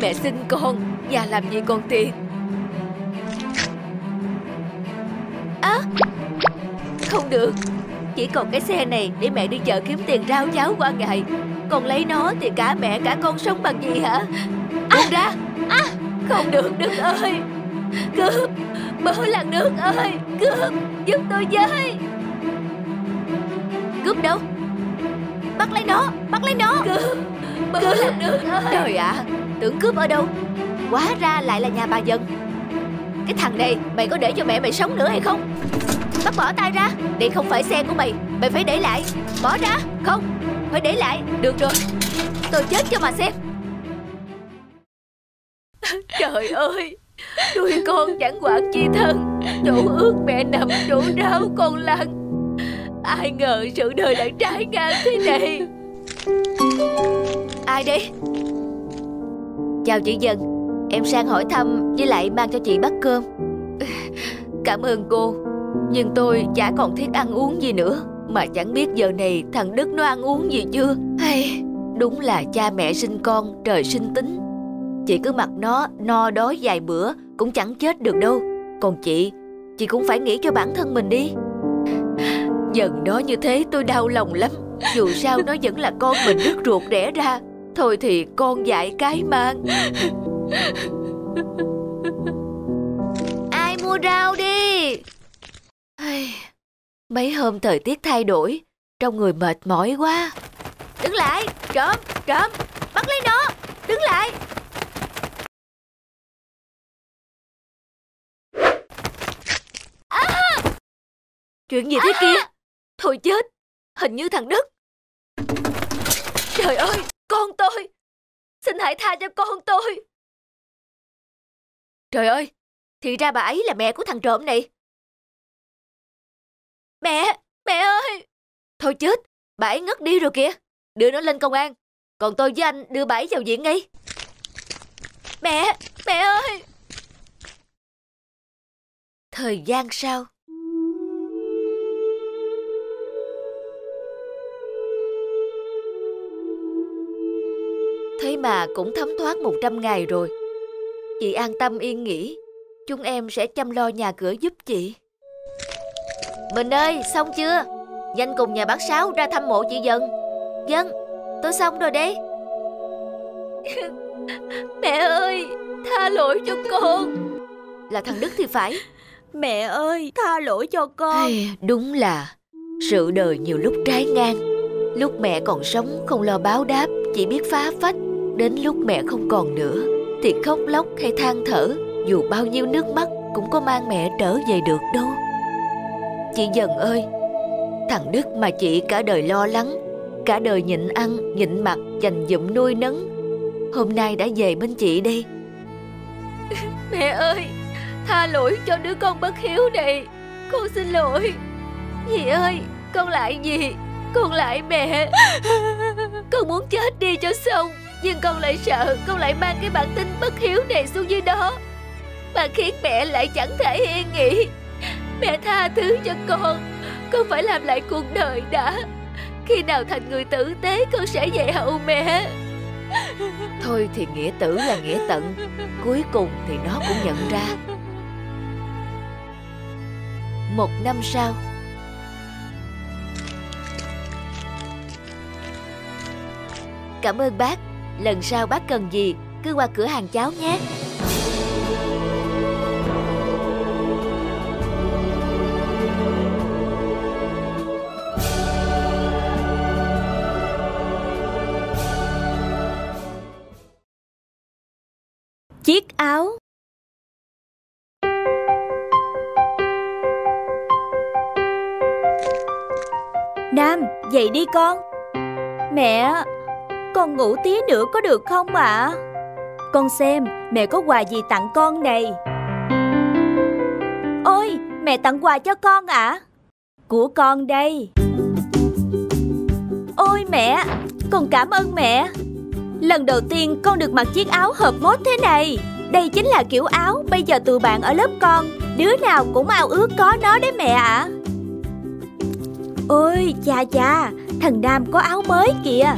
Mẹ xin con Nhà làm gì còn tiền? Á Không được. Chỉ còn cái xe này để mẹ đi chợ kiếm tiền rau cháo qua ngày. Còn lấy nó thì cả mẹ cả con sống bằng gì hả? Buông ra. à. Không được Đức ơi. Cướp Bố là nước ơi. Cướp Giúp tôi với. Cướp đâu? Bắt lấy nó Bắt lấy nó. Cướp Bố là nước ơi. Trời ạ. à, Tưởng cướp ở đâu? Quá ra lại là nhà bà dần. Cái thằng này Mày có để cho mẹ mày sống nữa hay không? Bắt bỏ tay ra. Đây không phải xe của mày. Mày phải để lại. Bỏ ra. Không Phải để lại. Được rồi. Tôi chết cho mà xem. Trời ơi. Nuôi con chẳng quản chi thân. Chỗ ướt mẹ nằm chỗ ráo con lăn Ai ngờ sự đời lại trái ngang thế này. Ai đây Chào chị Dần. Em sang hỏi thăm với lại mang cho chị bát cơm. Cảm ơn cô. Nhưng tôi chả còn thiết ăn uống gì nữa Mà chẳng biết giờ này thằng Đức nó ăn uống gì chưa. Hay. Đúng là cha mẹ sinh con trời sinh tính. Chị cứ mặc nó no đói vài bữa Cũng chẳng chết được đâu. Còn chị Chị cũng phải nghĩ cho bản thân mình đi. Dần nó như thế tôi đau lòng lắm. Dù sao nó vẫn là con mình đứt ruột đẻ ra Thôi thì con dạy cái mang Ai mua rau đi? Mấy hôm thời tiết thay đổi Trong người mệt mỏi quá. Đứng lại Trộm Trộm Bắt lấy nó Đứng lại. À! Chuyện gì thế à! kia? Thôi chết Hình như thằng Đức. Trời ơi con tôi! Xin hãy tha cho con tôi! Trời ơi! Thì ra bà ấy là mẹ của thằng trộm này! Mẹ! Mẹ ơi! Thôi chết! Bà ấy ngất đi rồi kìa! Đưa nó lên công an! Còn tôi với anh đưa bà ấy vào viện ngay! Mẹ! Mẹ ơi! Thời gian sau mà cũng thấm thoát 100 ngày rồi. Chị an tâm yên nghỉ, chúng em sẽ chăm lo nhà cửa giúp chị. Mình ơi, xong chưa? Nhanh cùng nhà bác Sáu ra thăm mộ chị Dần. Dân, tôi xong rồi đấy. Mẹ ơi, tha lỗi cho con. Là thằng Đức thì phải. Mẹ ơi, tha lỗi cho con. Đúng là sự đời nhiều lúc trái ngang. Lúc mẹ còn sống không lo báo đáp, chỉ biết phá phách Đến lúc mẹ không còn nữa Thì khóc lóc hay than thở Dù bao nhiêu nước mắt Cũng có mang mẹ trở về được đâu. Chị dần ơi Thằng Đức mà chị cả đời lo lắng Cả đời nhịn ăn, nhịn mặc Dành dụm nuôi nấng Hôm nay đã về bên chị đây. Mẹ ơi Tha lỗi cho đứa con bất hiếu này Con xin lỗi. Dì ơi Con lại gì Con lại mẹ. Con muốn chết đi cho xong nhưng con lại sợ Con lại mang cái bản tính bất hiếu này xuống dưới đó. Mà khiến mẹ lại chẳng thể yên nghỉ Mẹ tha thứ cho con Con phải làm lại cuộc đời đã. Khi nào thành người tử tế, Con sẽ về hậu mẹ. Thôi thì nghĩa tử là nghĩa tận, Cuối cùng thì nó cũng nhận ra. Một năm sau. Cảm ơn bác. Lần sau bác cần gì Cứ qua cửa hàng cháu nhé. Chiếc áo. Nam, dậy đi con. Mẹ, con ngủ tí nữa có được không ạ? À? Con xem, mẹ có quà gì tặng con này Ôi, mẹ tặng quà cho con ạ à? Của con đây Ôi mẹ, Con cảm ơn mẹ Lần đầu tiên con được mặc chiếc áo hợp mốt thế này Đây chính là kiểu áo bây giờ tụi bạn ở lớp con Đứa nào cũng ao ước có nó đấy mẹ ạ à. Ôi, cha cha, Thằng Nam có áo mới kìa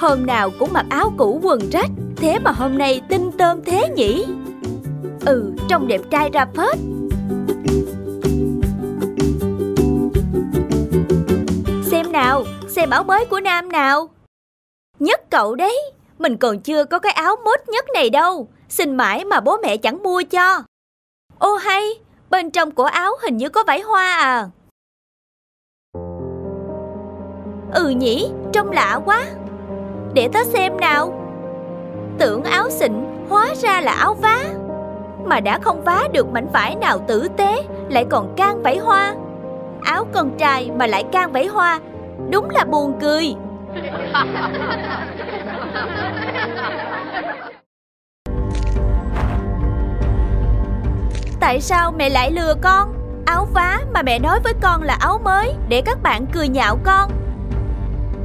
Hôm nào cũng mặc áo cũ quần rách, Thế mà hôm nay tinh tôm thế nhỉ? Ừ trông đẹp trai ra phết. Xem nào, Xem áo mới của Nam nào. Nhất cậu đấy, Mình còn chưa có cái áo mốt nhất này đâu, Xin mãi mà bố mẹ chẳng mua cho. Ô hay, Bên trong của áo hình như có vải hoa à. Ừ nhỉ, Trông lạ quá. Để tớ xem nào. Tưởng áo xịn Hóa ra là áo vá. Mà đã không vá được mảnh vải nào tử tế, Lại còn can vải hoa. Áo con trai mà lại can vải hoa, Đúng là buồn cười. Tại sao mẹ lại lừa con? Áo vá mà mẹ nói với con là áo mới, Để các bạn cười nhạo con.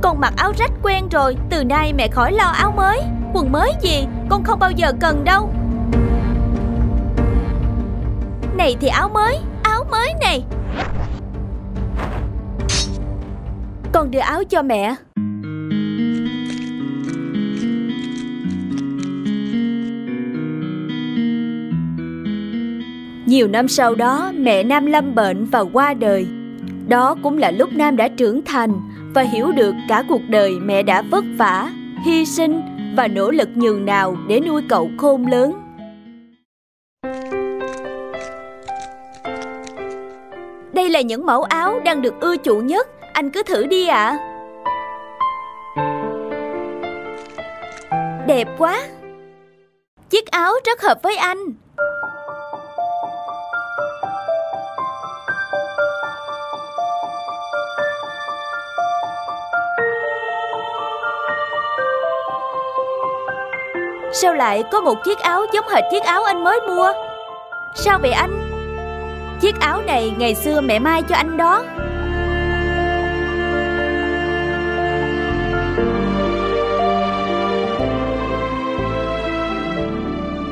Con mặc áo rách quen rồi Từ nay mẹ khỏi lo áo mới. Quần mới gì Con không bao giờ cần đâu. Này thì áo mới Áo mới này. Con đưa áo cho mẹ. Nhiều năm sau đó, mẹ Nam lâm bệnh và qua đời. Đó cũng là lúc Nam đã trưởng thành và hiểu được cả cuộc đời mẹ đã vất vả, hy sinh và nỗ lực nhường nào để nuôi cậu khôn lớn. Đây là những mẫu áo đang được ưa chuộng nhất, anh cứ thử đi ạ. À. Đẹp quá. Chiếc áo rất hợp với anh. Sao lại có một chiếc áo giống hệt chiếc áo anh mới mua? Sao vậy anh? Chiếc áo này ngày xưa mẹ mai cho anh đó.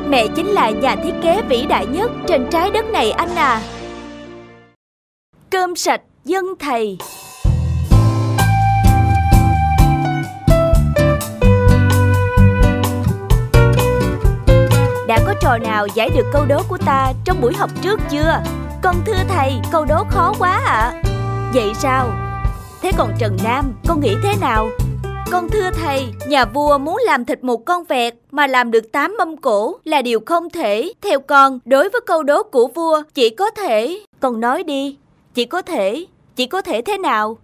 Mẹ chính là nhà thiết kế vĩ đại nhất trên trái đất này anh à. Cơm sạch dân thầy. Đã có trò nào giải được câu đố của ta trong buổi học trước chưa? Con thưa thầy, câu đố khó quá ạ. À. Vậy sao? Thế còn Trần Nam, con nghĩ thế nào? Con thưa thầy, nhà vua muốn làm thịt một con vẹt mà làm được tám mâm cổ là điều không thể. Theo con, đối với câu đố của vua, chỉ có thể... Con nói đi, chỉ có thể, chỉ có thể thế nào?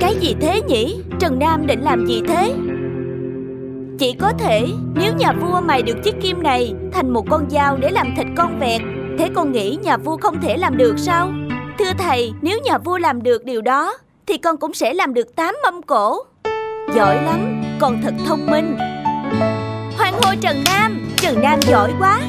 Cái gì thế nhỉ? Trần Nam định làm gì thế? Chỉ có thể nếu nhà vua mài được chiếc kim này thành một con dao để làm thịt con vẹt Thế con nghĩ nhà vua không thể làm được sao? Thưa thầy, nếu nhà vua làm được điều đó Thì con cũng sẽ làm được tám mâm cổ. Giỏi lắm, con thật thông minh. Hoan hô Trần Nam, Trần Nam giỏi quá.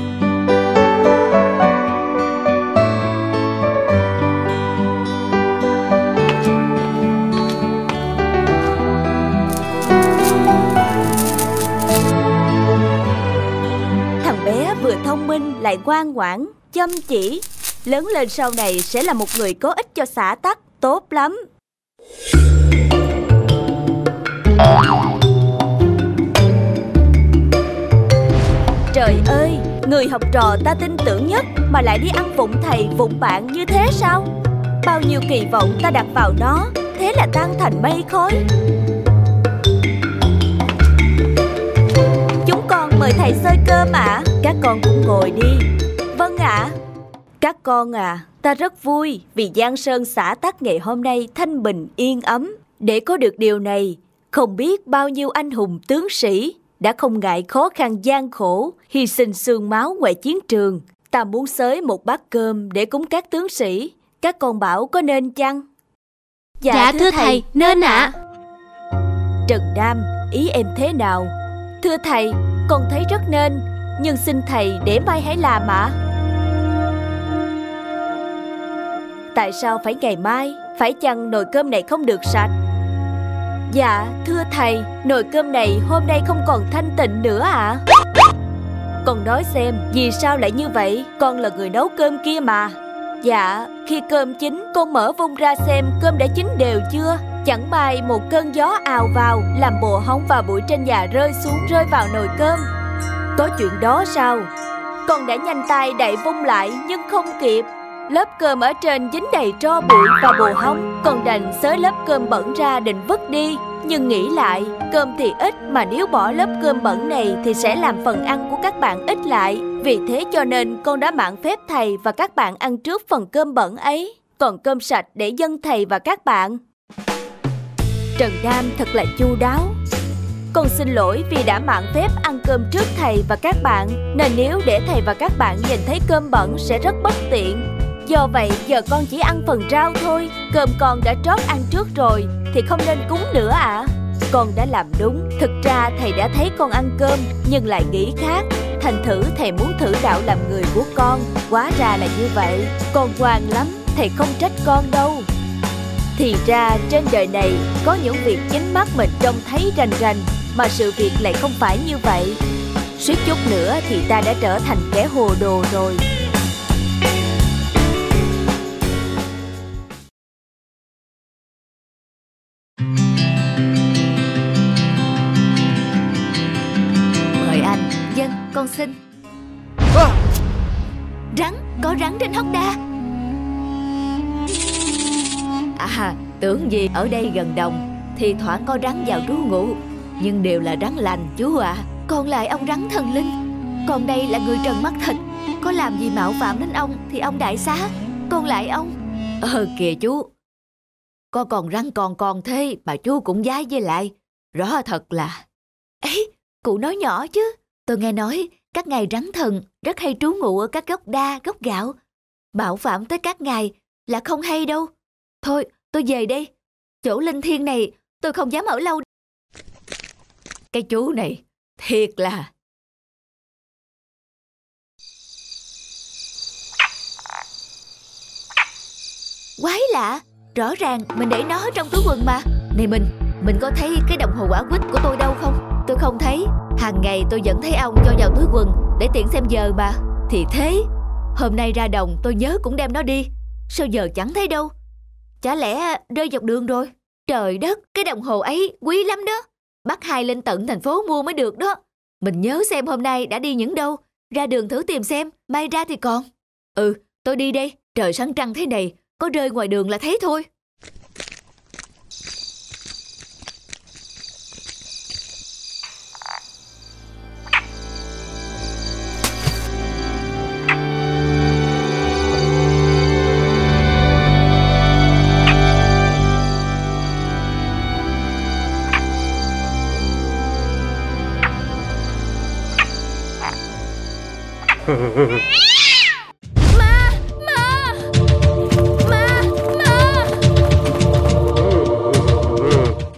Vừa thông minh lại ngoan ngoãn, chăm chỉ. Lớn lên sau này sẽ là một người có ích cho xã tắc, tốt lắm. Trời ơi, người học trò ta tin tưởng nhất mà lại đi ăn vụng thầy vụng bạn như thế sao? Bao nhiêu kỳ vọng ta đặt vào nó, thế là tan thành mây khói. Mời thầy xơi cơm ạ à. Các con cũng ngồi đi Vâng ạ à. Các con à Ta rất vui vì Giang Sơn xã Tắc ngày hôm nay thanh bình yên ấm Để có được điều này Không biết bao nhiêu anh hùng tướng sĩ Đã không ngại khó khăn gian khổ Hy sinh xương máu ngoài chiến trường Ta muốn xới một bát cơm để cúng các tướng sĩ Các con bảo có nên chăng? Dạ, dạ thưa, thưa thầy, thầy, nên ạ à. Trần Nam, ý em thế nào? Thưa thầy, con thấy rất nên Nhưng xin thầy để mai hãy làm ạ. Tại sao phải ngày mai? Phải chăng nồi cơm này không được sạch? Dạ thưa thầy Nồi cơm này hôm nay không còn thanh tịnh nữa ạ. À? Con nói xem Vì sao lại như vậy? Con là người nấu cơm kia mà. Dạ, khi cơm chín, con mở vung ra xem cơm đã chín đều chưa. Chẳng may một cơn gió ào vào, làm bộ hóng và bụi trên nhà rơi xuống rơi vào nồi cơm. Có chuyện đó sao? Con đã nhanh tay đậy vung lại nhưng không kịp. Lớp cơm ở trên dính đầy tro bụi và bồ hóng, con đành xới lớp cơm bẩn ra định vứt đi. Nhưng nghĩ lại, cơm thì ít mà nếu bỏ lớp cơm bẩn này thì sẽ làm phần ăn của các bạn ít lại. Vì thế cho nên con đã mạng phép thầy và các bạn ăn trước phần cơm bẩn ấy, còn cơm sạch để dân thầy và các bạn. Trần Nam thật là chu đáo. Con xin lỗi vì đã mạn phép ăn cơm trước thầy và các bạn, nên nếu để thầy và các bạn nhìn thấy cơm bẩn sẽ rất bất tiện. Do vậy giờ con chỉ ăn phần rau thôi, cơm con đã trót ăn trước rồi thì không nên cúng nữa ạ. À. Con đã làm đúng, thực ra thầy đã thấy con ăn cơm nhưng lại nghĩ khác. Thành thử thầy muốn thử đạo làm người của con, quá ra là như vậy. Con ngoan lắm, thầy không trách con đâu. Thì ra trên đời này có những việc chính mắt mình trông thấy rành rành mà sự việc lại không phải như vậy. Suýt chút nữa thì ta đã trở thành kẻ hồ đồ rồi. con xin Rắn, có rắn trên hốc đa À, tưởng gì ở đây gần đồng Thì thoảng có rắn vào trú ngụ Nhưng đều là rắn lành chú ạ à. Còn lại ông rắn thần linh Còn đây là người trần mắt thịt Có làm gì mạo phạm đến ông Thì ông đại xá Còn lại ông Ờ kìa chú Có còn rắn còn còn thế Mà chú cũng giái với lại Rõ thật là ấy cụ nói nhỏ chứ Tôi nghe nói các ngài rắn thần rất hay trú ngụ ở các gốc đa, gốc gạo. Bảo phạm tới các ngài là không hay đâu. Thôi, tôi về đây. Chỗ linh thiêng này tôi không dám ở lâu. Cái chú này, thiệt là... Quái lạ, rõ ràng mình để nó trong túi quần mà. Này mình, mình có thấy cái đồng hồ quả quýt của tôi đâu không? Tôi không thấy. Hàng ngày tôi vẫn thấy ông cho vào túi quần Để tiện xem giờ mà Thì thế Hôm nay ra đồng tôi nhớ cũng đem nó đi Sao giờ chẳng thấy đâu Chả lẽ rơi dọc đường rồi? Trời đất, cái đồng hồ ấy quý lắm đó. Bắt hai lên tận thành phố mua mới được đó. Mình nhớ xem hôm nay đã đi những đâu. Ra đường thử tìm xem, May ra thì còn. Ừ tôi đi đây. Trời sáng trăng thế này, Có rơi ngoài đường là thấy thôi.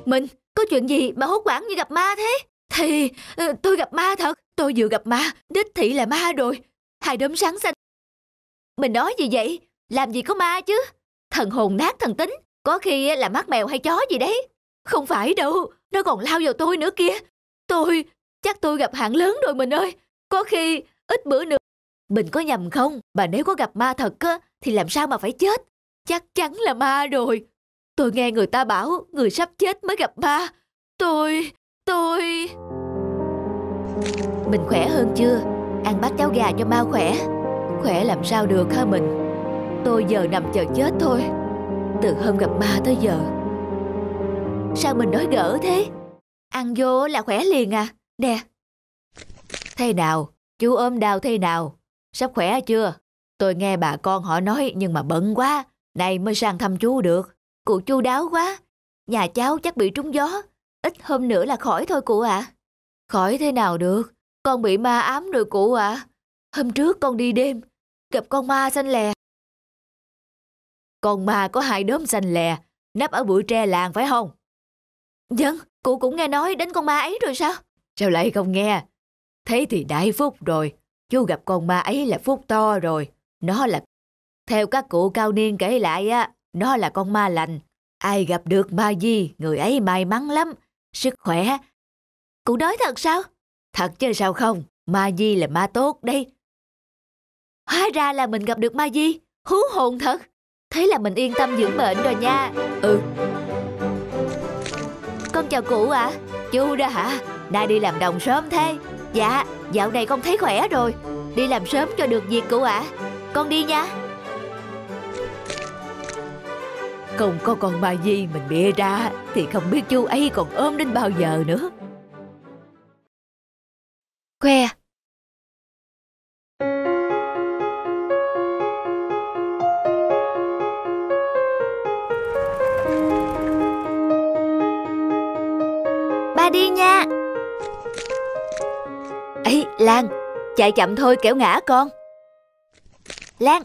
mình, có chuyện gì mà hốt quảng như gặp ma thế? Thì ờ, tôi gặp ma thật. Tôi vừa gặp ma, đích thị là ma rồi. Hai đốm sáng xanh. Mình nói gì vậy? Làm gì có ma chứ? Thần hồn nát thần tính. Có khi là mắt mèo hay chó gì đấy. Không phải đâu, nó còn lao vào tôi nữa kia tôi, chắc tôi gặp hạng lớn rồi mình ơi. Có khi, ít bữa nữa mình có nhầm không? Mà nếu có gặp ma thật á, thì làm sao mà phải chết? Chắc chắn là ma rồi. Tôi nghe người ta bảo người sắp chết mới gặp ma. Tôi... tôi... Mình khỏe hơn chưa? Ăn bát cháo gà cho ma khỏe. Khỏe làm sao được hả mình? Tôi giờ nằm chờ chết thôi. Từ hôm gặp ma tới giờ. Sao mình nói gỡ thế? Ăn vô là khỏe liền à? Nè. Thế nào? Chú ôm đau thế nào? Sắp khỏe chưa? Tôi nghe bà con họ nói nhưng mà bận quá, nay mới sang thăm chú được. Cụ chu đáo quá, nhà cháu chắc bị trúng gió, ít hôm nữa là khỏi thôi cụ ạ. À. Khỏi thế nào được, con bị ma ám rồi cụ ạ. À. Hôm trước con đi đêm, gặp con ma xanh lè. Con ma có hai đốm xanh lè, nấp ở bụi tre làng phải không? Dân, vâng, cụ cũng nghe nói đến con ma ấy rồi sao? Sao lại không nghe? Thế thì đại phúc rồi, chú gặp con ma ấy là phúc to rồi. Nó là... Theo các cụ cao niên kể lại á, nó là con ma lành. Ai gặp được ma di, người ấy may mắn lắm. Sức khỏe. Cụ nói thật sao? Thật chứ sao không? Ma di là ma tốt đây. Hóa ra là mình gặp được ma di. Hú hồn thật Thế là mình yên tâm dưỡng bệnh rồi nha Ừ Con chào cụ ạ à? Chú đó hả Nay đi làm đồng sớm thế Dạ dạo này con thấy khỏe rồi. Đi làm sớm cho được việc cụ ạ. À. Con đi nha. Không có con bà Di mình bịa ra Thì không biết chú ấy còn ôm đến bao giờ nữa. Khoe. Ba đi nha Lan, Chạy chậm thôi, kẻo ngã con. Lan,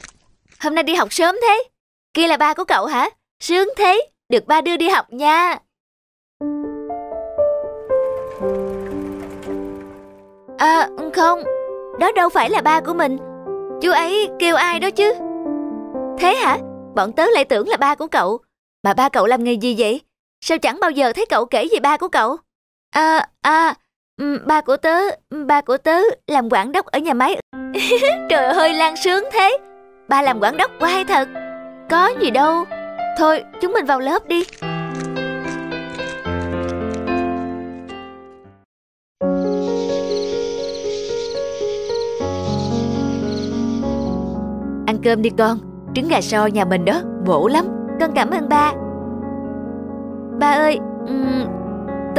Hôm nay đi học sớm thế. Kia là ba của cậu hả? Sướng thế, Được ba đưa đi học nha. À không, Đó đâu phải là ba của mình. Chú ấy kêu ai đó chứ? Thế hả? Bọn tớ lại tưởng là ba của cậu. Mà ba cậu làm nghề gì vậy? Sao chẳng bao giờ thấy cậu kể về ba của cậu? À à Ừ, ba của tớ, Ba của tớ làm quản đốc ở nhà máy. Trời ơi, Lan sướng thế. Ba làm quản đốc quay thật. Có gì đâu. Thôi, chúng mình vào lớp đi. Ăn cơm đi con. Trứng gà so nhà mình đó, Bổ lắm. Con cảm ơn ba. Ba ơi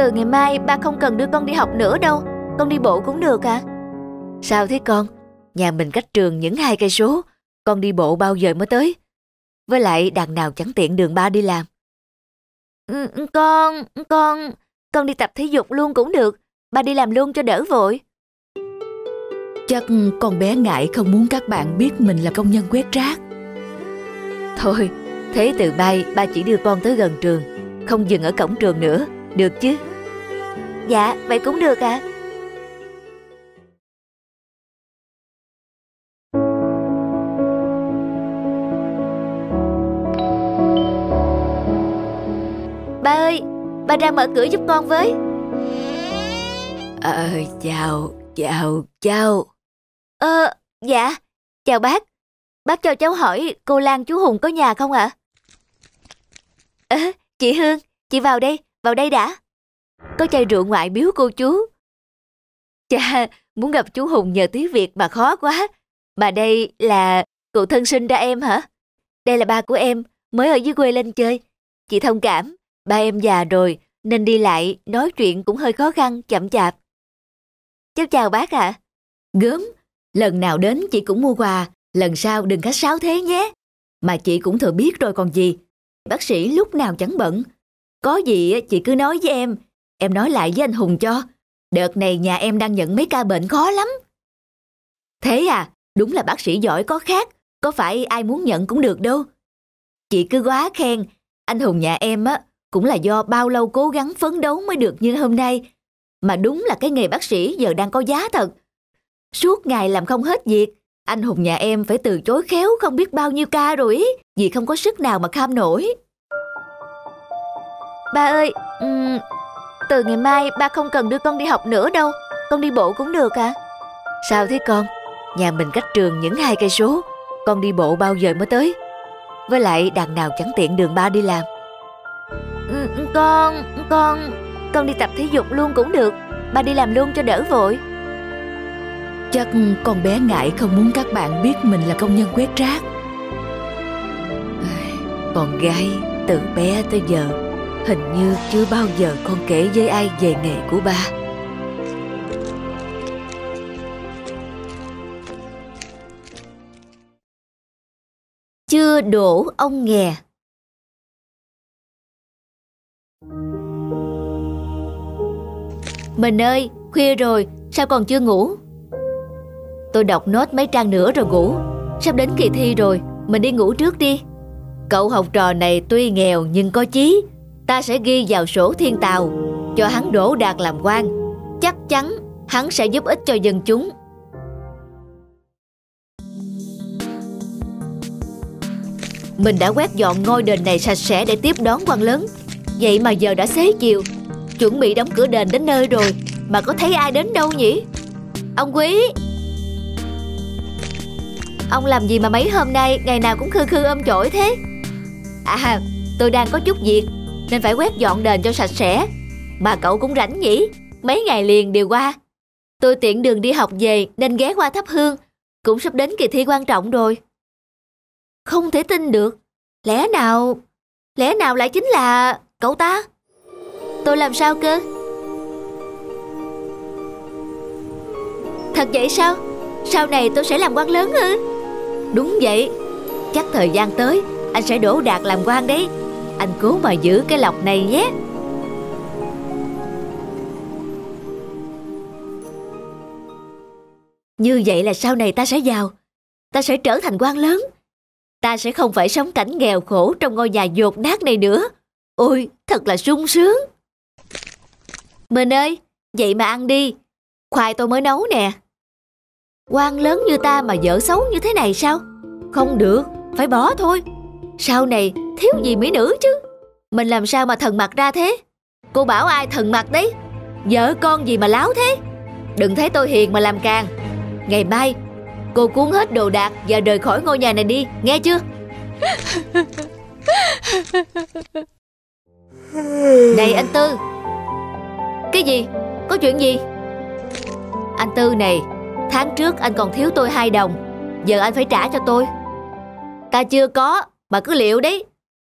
từ ngày mai ba không cần đưa con đi học nữa đâu. Con đi bộ cũng được à. Sao thế con? Nhà mình cách trường những hai cây số. Con đi bộ bao giờ mới tới? Với lại đằng nào chẳng tiện đường ba đi làm. Ừ, Con Con Con đi tập thể dục luôn cũng được. Ba đi làm luôn cho đỡ vội. Chắc con bé ngại không muốn các bạn biết mình là công nhân quét rác. Thôi, thế từ bay ba chỉ đưa con tới gần trường, không dừng ở cổng trường nữa, được chứ? Dạ, vậy cũng được ạ. À. Ba ơi, ba ra mở cửa giúp con với. Ờ, chào, chào, chào. Ờ, dạ, chào bác. Bác cho cháu hỏi cô Lan chú Hùng có nhà không ạ? À? à, chị Hương, chị vào đây, vào đây đã. Có chai rượu ngoại biếu cô chú. Chà, muốn gặp chú Hùng nhờ tiếng Việt mà khó quá. Mà đây là cụ thân sinh ra em hả? Đây là ba của em, mới ở dưới quê lên chơi. Chị thông cảm, ba em già rồi, nên đi lại, nói chuyện cũng hơi khó khăn, chậm chạp. Cháu chào bác ạ. À. Gớm, lần nào đến chị cũng mua quà, lần sau đừng khách sáo thế nhé. Mà chị cũng thừa biết rồi còn gì. Bác sĩ lúc nào chẳng bận. Có gì chị cứ nói với em, em nói lại với anh Hùng cho. Đợt này nhà em đang nhận mấy ca bệnh khó lắm. Thế à, đúng là bác sĩ giỏi có khác, có phải ai muốn nhận cũng được đâu. Chị cứ quá khen, anh Hùng nhà em á, cũng là do bao lâu cố gắng phấn đấu mới được như hôm nay. Mà đúng là cái nghề bác sĩ giờ đang có giá thật. Suốt ngày làm không hết việc, anh Hùng nhà em phải từ chối khéo không biết bao nhiêu ca rồi ý, vì không có sức nào mà kham nổi. Ba ơi, um, từ ngày mai ba không cần đưa con đi học nữa đâu, con đi bộ cũng được à? Sao thế con? Nhà mình cách trường những hai cây số, con đi bộ bao giờ mới tới? Với lại đằng nào chẳng tiện đường ba đi làm. Ừ, con, con, con đi tập thể dục luôn cũng được, ba đi làm luôn cho đỡ vội. Chắc con bé ngại không muốn các bạn biết mình là công nhân quét rác Con gái từ bé tới giờ Hình như chưa bao giờ con kể với ai về nghề của ba. Chưa đổ ông nghè. Mình ơi, khuya rồi, sao còn chưa ngủ? Tôi đọc nốt mấy trang nữa rồi ngủ. Sắp đến kỳ thi rồi Mình đi ngủ trước đi. Cậu học trò này tuy nghèo nhưng có chí. Ta sẽ ghi vào sổ thiên tàu, Cho hắn đổ đạt làm quan. Chắc chắn hắn sẽ giúp ích cho dân chúng. Mình đã quét dọn ngôi đền này sạch sẽ để tiếp đón quan lớn. Vậy mà giờ đã xế chiều, Chuẩn bị đóng cửa đền đến nơi rồi, Mà có thấy ai đến đâu nhỉ? Ông quý! Ông làm gì mà mấy hôm nay, Ngày nào cũng khư khư ôm chổi thế? À tôi đang có chút việc. Nên phải quét dọn đền cho sạch sẽ. Bà cậu cũng rảnh nhỉ? Mấy ngày liền đều qua. Tôi tiện đường đi học về Nên ghé qua thắp hương, Cũng sắp đến kỳ thi quan trọng rồi. Không thể tin được. Lẽ nào Lẽ nào lại chính là cậu ta? Tôi làm sao cơ? Thật vậy sao? Sau này tôi sẽ làm quan lớn ư Đúng vậy. Chắc thời gian tới, Anh sẽ đổ đạt làm quan đấy. Anh cố mà giữ cái lọc này nhé. Như vậy là sau này ta sẽ giàu. Ta sẽ trở thành quan lớn. Ta sẽ không phải sống cảnh nghèo khổ Trong ngôi nhà dột nát này nữa. Ôi, thật là sung sướng. Mình ơi, Vậy mà ăn đi. Khoai tôi mới nấu nè. Quan lớn như ta mà dở xấu như thế này sao? Không được, Phải bỏ thôi. Sau này thiếu gì mỹ nữ chứ? Mình làm sao mà thần mặt ra thế? Cô bảo ai thần mặt đấy? Vợ con gì mà láo thế? Đừng thấy tôi hiền mà làm càng. Ngày mai, Cô cuốn hết đồ đạc và rời khỏi ngôi nhà này đi, Nghe chưa? Này anh Tư. Cái gì? Có chuyện gì? Anh Tư này, Tháng trước anh còn thiếu tôi hai đồng, Giờ anh phải trả cho tôi. Ta chưa có, Mà cứ liệu đấy.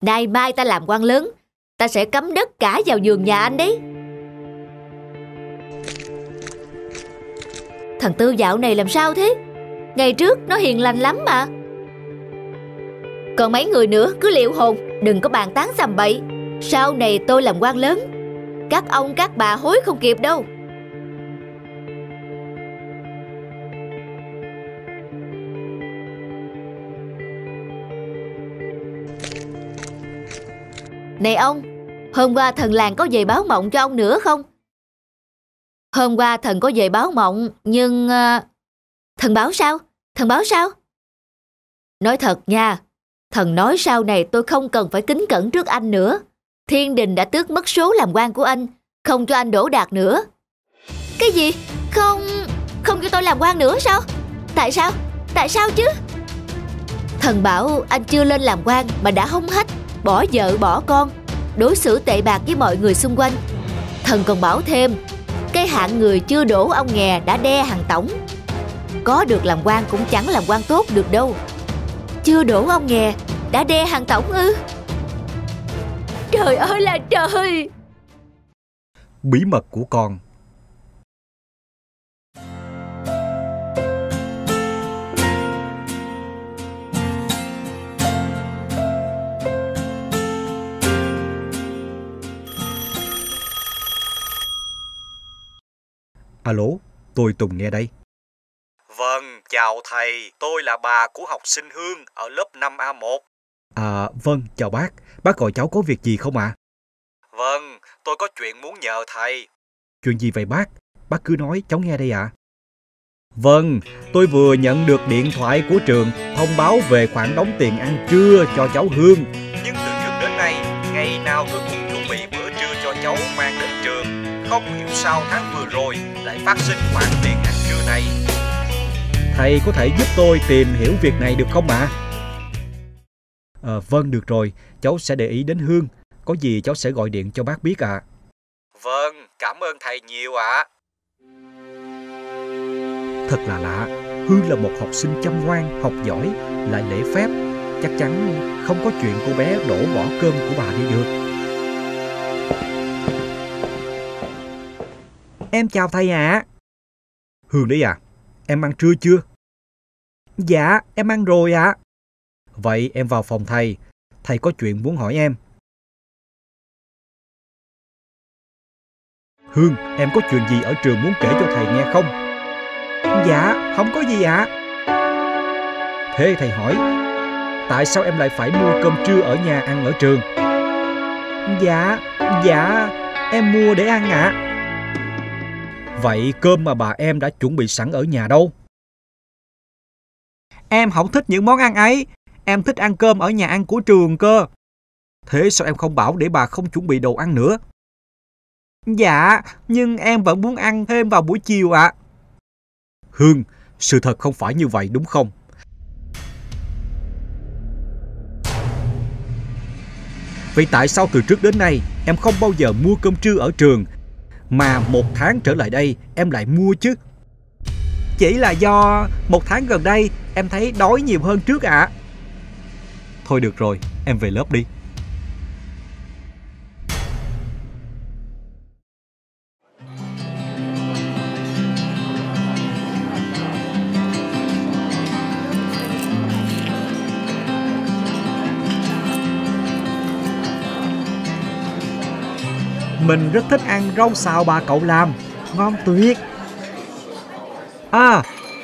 Nay mai ta làm quan lớn, Ta sẽ cấm đất cả vào giường nhà anh đấy. Thằng Tư dạo này làm sao thế? Ngày trước nó hiền lành lắm mà. Còn mấy người nữa cứ liệu hồn, Đừng có bàn tán sầm bậy. Sau này tôi làm quan lớn, Các ông các bà hối không kịp đâu. Này ông Hôm qua thần làng có về báo mộng cho ông nữa không? Hôm qua thần có về báo mộng Nhưng uh, Thần báo sao? Thần báo sao? Nói thật nha Thần nói sau này tôi không cần phải kính cẩn trước anh nữa. Thiên đình đã tước mất số làm quan của anh Không cho anh đổ đạt nữa. Cái gì? Không Không cho tôi làm quan nữa sao? Tại sao? Tại sao chứ? Thần bảo anh chưa lên làm quan Mà đã hông hách Bỏ vợ bỏ con, Đối xử tệ bạc với mọi người xung quanh. Thần còn bảo thêm, Cái hạng người chưa đổ ông nghè đã đe hàng tổng. Có được làm quan cũng chẳng làm quan tốt được đâu. Chưa đổ ông nghè Đã đe hàng tổng ư? Trời ơi là trời! Bí mật của con. Alo, tôi Tùng nghe đây. Vâng, chào thầy, tôi là bà của học sinh Hương ở lớp 5A1. À, vâng, chào bác. Bác gọi cháu có việc gì không ạ? À? Vâng, tôi có chuyện muốn nhờ thầy. Chuyện gì vậy bác? Bác cứ nói, cháu nghe đây ạ. À. Vâng, tôi vừa nhận được điện thoại của trường thông báo về khoản đóng tiền ăn trưa cho cháu Hương. Nhưng từ trước đến nay, ngày nào tôi cũng chuẩn bị bữa trưa cho cháu mang đến trường không hiểu sao tháng phát sinh khoản tiền ăn trưa này. Thầy có thể giúp tôi tìm hiểu việc này được không ạ? À? À, vâng, được rồi. Cháu sẽ để ý đến Hương. Có gì cháu sẽ gọi điện cho bác biết ạ. À. Vâng, cảm ơn thầy nhiều ạ. À. Thật là lạ. Hương là một học sinh chăm ngoan, học giỏi, lại lễ phép. Chắc chắn không có chuyện cô bé đổ bỏ cơm của bà đi được. Em chào thầy ạ. À. Hương đấy à, em ăn trưa chưa? Dạ, em ăn rồi ạ. À. Vậy em vào phòng thầy, thầy có chuyện muốn hỏi em. Hương, em có chuyện gì ở trường muốn kể cho thầy nghe không? Dạ, không có gì ạ. À. Thế thầy hỏi, tại sao em lại phải mua cơm trưa ở nhà ăn ở trường? Dạ, dạ, em mua để ăn ạ. À. Vậy cơm mà bà em đã chuẩn bị sẵn ở nhà đâu? Em không thích những món ăn ấy. Em thích ăn cơm ở nhà ăn của trường cơ. Thế sao em không bảo để bà không chuẩn bị đồ ăn nữa? Dạ, nhưng em vẫn muốn ăn thêm vào buổi chiều ạ. À. Hương, sự thật không phải như vậy đúng không? Vậy tại sao từ trước đến nay em không bao giờ mua cơm trưa ở trường mà một tháng trở lại đây em lại mua chứ Chỉ là do một tháng gần đây em thấy đói nhiều hơn trước ạ à. Thôi được rồi, em về lớp đi Mình rất thích ăn rau xào bà cậu làm. Ngon tuyệt. À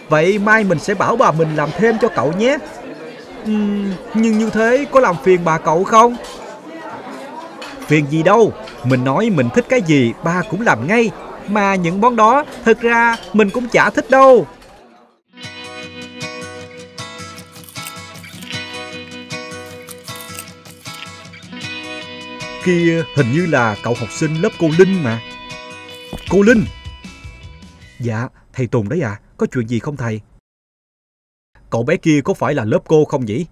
Vậy mai mình sẽ bảo bà mình làm thêm cho cậu nhé. Uhm, Nhưng như thế có làm phiền bà cậu không? Phiền gì đâu. Mình nói mình thích cái gì ba cũng làm ngay. Mà những món đó Thực ra mình cũng chả thích đâu. Kia hình như là cậu học sinh lớp cô Linh mà Cô Linh Dạ thầy Tùng đấy à Có chuyện gì không thầy Cậu bé kia có phải là lớp cô không nhỉ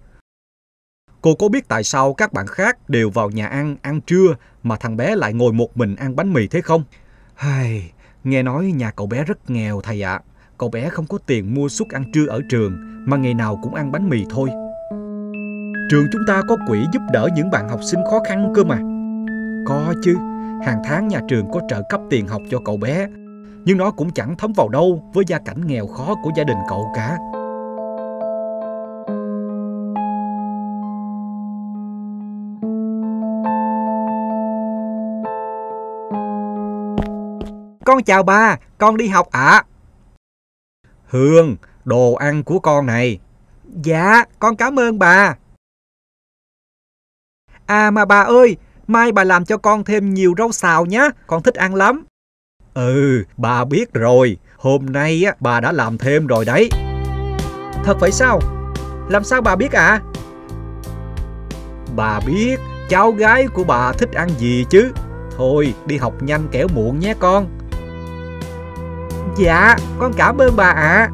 Cô có biết tại sao các bạn khác đều vào nhà ăn ăn trưa mà thằng bé lại ngồi một mình ăn bánh mì thế không? Hai, nghe nói nhà cậu bé rất nghèo thầy ạ. À. Cậu bé không có tiền mua suất ăn trưa ở trường mà ngày nào cũng ăn bánh mì thôi. Trường chúng ta có quỹ giúp đỡ những bạn học sinh khó khăn cơ mà. Có chứ, hàng tháng nhà trường có trợ cấp tiền học cho cậu bé. Nhưng nó cũng chẳng thấm vào đâu với gia cảnh nghèo khó của gia đình cậu cả. Con chào ba, con đi học ạ. À. Hương, đồ ăn của con này. Dạ, con cảm ơn bà. À mà bà ơi, mai bà làm cho con thêm nhiều rau xào nhé, con thích ăn lắm. Ừ, bà biết rồi, hôm nay á bà đã làm thêm rồi đấy. Thật vậy sao? Làm sao bà biết ạ? À? Bà biết cháu gái của bà thích ăn gì chứ. Thôi, đi học nhanh kẻo muộn nhé con. Dạ, con cảm ơn bà ạ. À.